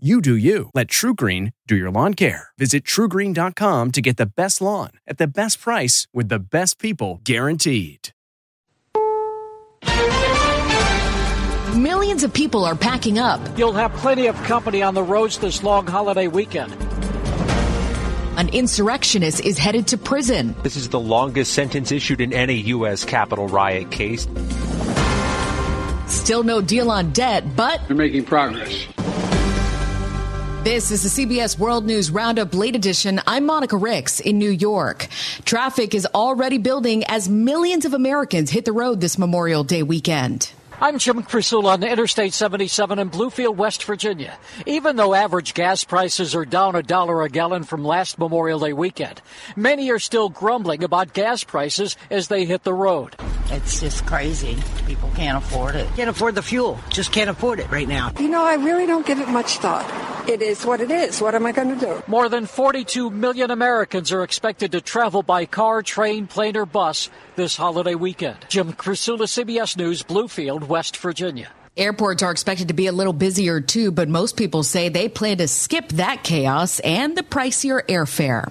You do you. Let TruGreen do your lawn care. Visit trugreen.com to get the best lawn at the best price with the best people guaranteed. Millions of people are packing up. You'll have plenty of company on the roads this long holiday weekend. An insurrectionist is headed to prison. This is the longest sentence issued in any U.S. Capitol riot case. Still no deal on debt, but they're making progress. This is the CBS World News Roundup Late Edition. I'm Monica Rix in New York. Traffic is already building as millions of Americans hit the road this Memorial Day weekend. I'm Jim Krasula on Interstate 77 in Bluefield, West Virginia. Even though average gas prices are down a dollar a gallon from last Memorial Day weekend, many are still grumbling about gas prices as they hit the road. It's just crazy. People can't afford it. Can't afford the fuel. Just can't afford it right now. You know, I really don't give it much thought. It is what it is. What am I going to do? More than 42 million Americans are expected to travel by car, train, plane, or bus this holiday weekend. Jim Krasula, CBS News, Bluefield, West Virginia. Airports are expected to be a little busier too, but most people say they plan to skip that chaos and the pricier airfare.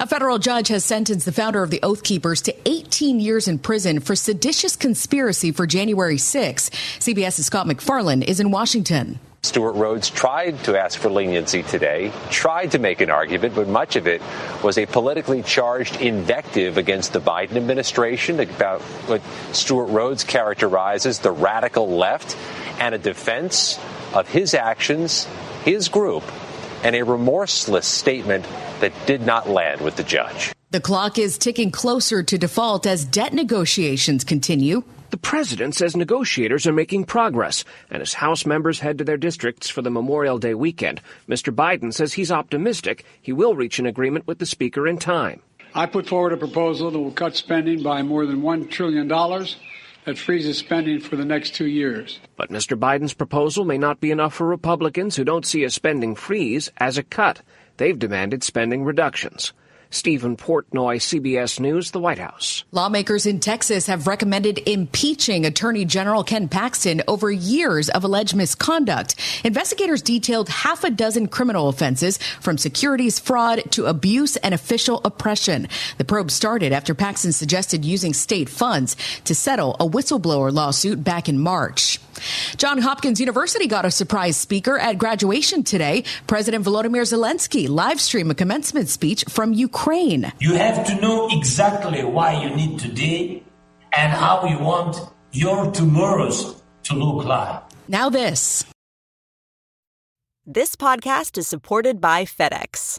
A federal judge has sentenced the founder of the Oath Keepers to 18 years in prison for seditious conspiracy for January 6. CBS's Scott MacFarlane is in Washington. Stewart Rhodes tried to ask for leniency today, tried to make an argument, but much of it was a politically charged invective against the Biden administration about what Stewart Rhodes characterizes the radical left and a defense of his actions, his group, and a remorseless statement that did not land with the judge. The clock is ticking closer to default as debt negotiations continue. The president says negotiators are making progress, and as House members head to their districts for the Memorial Day weekend, Mr. Biden says he's optimistic he will reach an agreement with the Speaker in time. I put forward a proposal that will cut spending by more than $1 trillion that freezes spending for the next two years. But Mr. Biden's proposal may not be enough for Republicans who don't see a spending freeze as a cut. They've demanded spending reductions. Stephen Portnoy, CBS News, the White House. Lawmakers in Texas have recommended impeaching Attorney General Ken Paxton over years of alleged misconduct. Investigators detailed half a dozen criminal offenses from securities fraud to abuse and official oppression. The probe started after Paxton suggested using state funds to settle a whistleblower lawsuit back in March. Johns Hopkins University got a surprise speaker at graduation today. President Volodymyr Zelensky live streamed a commencement speech from Ukraine. You have to know exactly why you need today and how you want your tomorrows to look like. Now this. This podcast is supported by FedEx.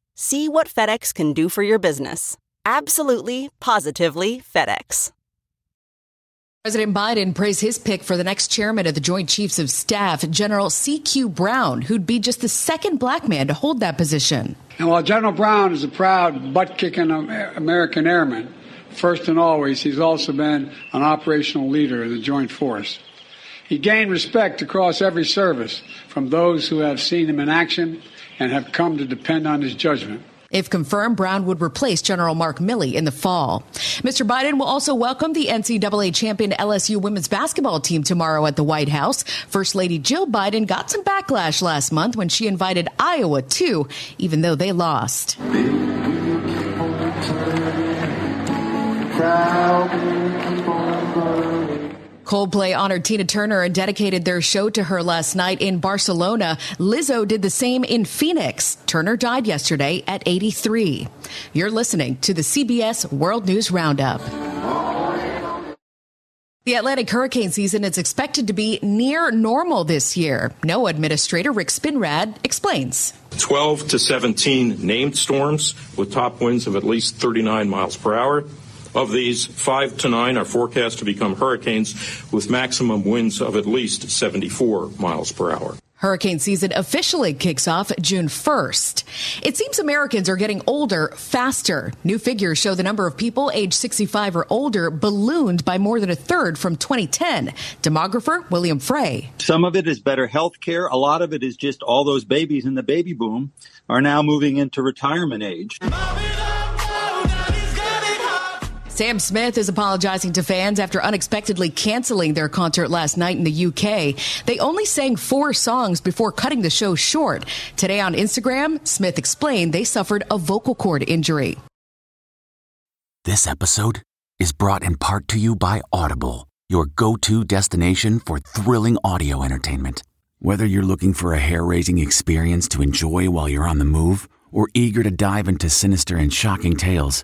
See what FedEx can do for your business. Absolutely, positively FedEx. President Biden praised his pick for the next chairman of the Joint Chiefs of Staff, General C.Q. Brown, who'd be just the second black man to hold that position. And while General Brown is a proud, butt kicking American airman, first and always, he's also been an operational leader of the Joint Force. He gained respect across every service from those who have seen him in action and have come to depend on his judgment. If confirmed, Brown would replace General Mark Milley in the fall. Mr. Biden will also welcome the NCAA champion LSU women's basketball team tomorrow at the White House. First Lady Jill Biden got some backlash last month when she invited Iowa too, even though they lost. Coldplay honored Tina Turner and dedicated their show to her last night in Barcelona. Lizzo did the same in Phoenix. Turner died yesterday at 83. You're listening to the CBS World News Roundup. The Atlantic hurricane season is expected to be near normal this year. NOAA Administrator Rick Spinrad explains. 12 to 17 named storms with top winds of at least 39 miles per hour. Of these, five to nine are forecast to become hurricanes with maximum winds of at least 74 miles per hour. Hurricane season officially kicks off June 1st. It seems Americans are getting older faster. New figures show the number of people aged 65 or older ballooned by more than a third from 2010. Demographer William Frey. Some of it is better health care. A lot of it is just all those babies in the baby boom are now moving into retirement age. Sam Smith is apologizing to fans after unexpectedly canceling their concert last night in the UK. They only sang four songs before cutting the show short. Today on Instagram, Smith explained they suffered a vocal cord injury. This episode is brought in part to you by Audible, your go to destination for thrilling audio entertainment. Whether you're looking for a hair raising experience to enjoy while you're on the move or eager to dive into sinister and shocking tales,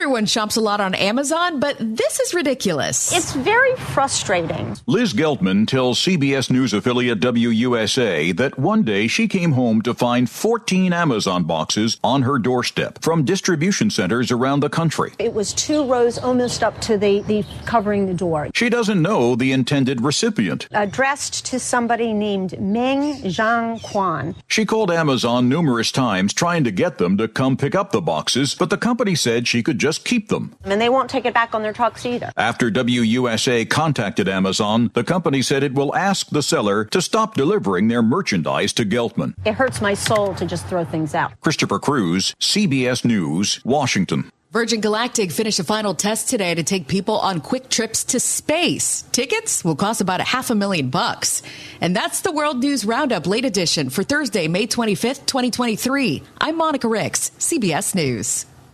Everyone shops a lot on Amazon, but this is ridiculous. It's very frustrating. Liz Geltman tells CBS News affiliate WUSA that one day she came home to find 14 Amazon boxes on her doorstep from distribution centers around the country. It was two rows almost up to the, the covering the door. She doesn't know the intended recipient. Addressed to somebody named Meng Zhang Quan. She called Amazon numerous times trying to get them to come pick up the boxes, but the company said she could just just keep them. And they won't take it back on their trucks either. After WUSA contacted Amazon, the company said it will ask the seller to stop delivering their merchandise to Geltman. It hurts my soul to just throw things out. Christopher Cruz, CBS News, Washington. Virgin Galactic finished a final test today to take people on quick trips to space. Tickets will cost about a half a million bucks. And that's the World News Roundup late edition for Thursday, May 25th, 2023. I'm Monica Rix, CBS News.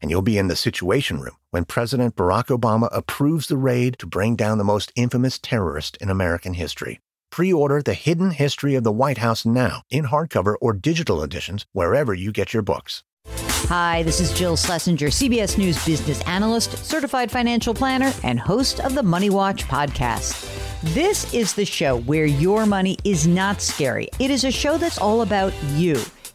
and you'll be in the Situation Room when President Barack Obama approves the raid to bring down the most infamous terrorist in American history. Pre order The Hidden History of the White House now in hardcover or digital editions wherever you get your books. Hi, this is Jill Schlesinger, CBS News business analyst, certified financial planner, and host of the Money Watch podcast. This is the show where your money is not scary. It is a show that's all about you.